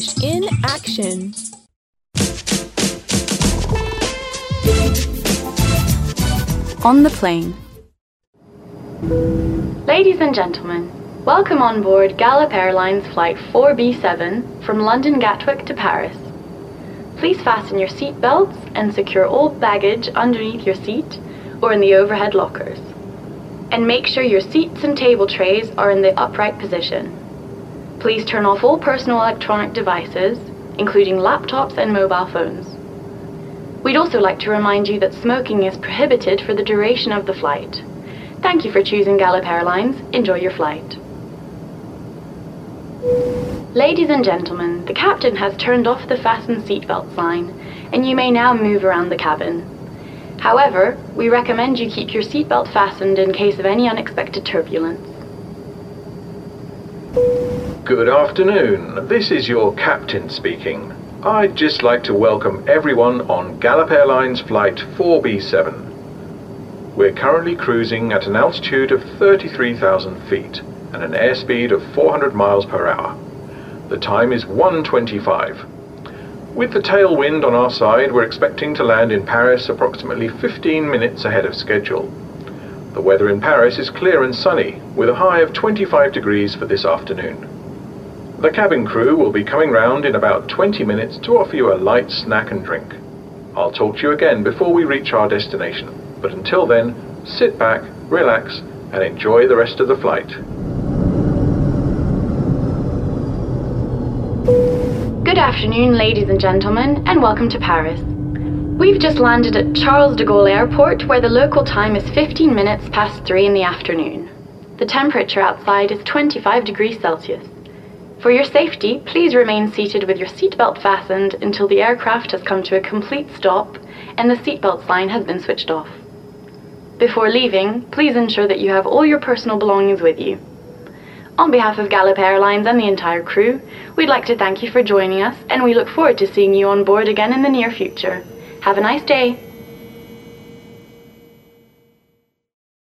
English in action. On the plane. Ladies and gentlemen, welcome on board Gallop Airlines Flight 4B7 from London Gatwick to Paris. Please fasten your seat belts and secure all baggage underneath your seat or in the overhead lockers. And make sure your seats and table trays are in the upright position. Please turn off all personal electronic devices, including laptops and mobile phones. We'd also like to remind you that smoking is prohibited for the duration of the flight. Thank you for choosing Gallop Airlines. Enjoy your flight. Ladies and gentlemen, the captain has turned off the fasten seatbelt sign, and you may now move around the cabin. However, we recommend you keep your seatbelt fastened in case of any unexpected turbulence. Good afternoon. This is your captain speaking. I'd just like to welcome everyone on Gallop Airlines Flight 4B7. We're currently cruising at an altitude of 33,000 feet and an airspeed of 400 miles per hour. The time is 1.25. With the tailwind on our side, we're expecting to land in Paris approximately 15 minutes ahead of schedule. The weather in Paris is clear and sunny, with a high of 25 degrees for this afternoon. The cabin crew will be coming round in about 20 minutes to offer you a light snack and drink. I'll talk to you again before we reach our destination, but until then, sit back, relax, and enjoy the rest of the flight. Good afternoon, ladies and gentlemen, and welcome to Paris. We've just landed at Charles de Gaulle Airport, where the local time is 15 minutes past 3 in the afternoon. The temperature outside is 25 degrees Celsius. For your safety, please remain seated with your seatbelt fastened until the aircraft has come to a complete stop and the seatbelt sign has been switched off. Before leaving, please ensure that you have all your personal belongings with you. On behalf of Gallop Airlines and the entire crew, we'd like to thank you for joining us and we look forward to seeing you on board again in the near future. Have a nice day.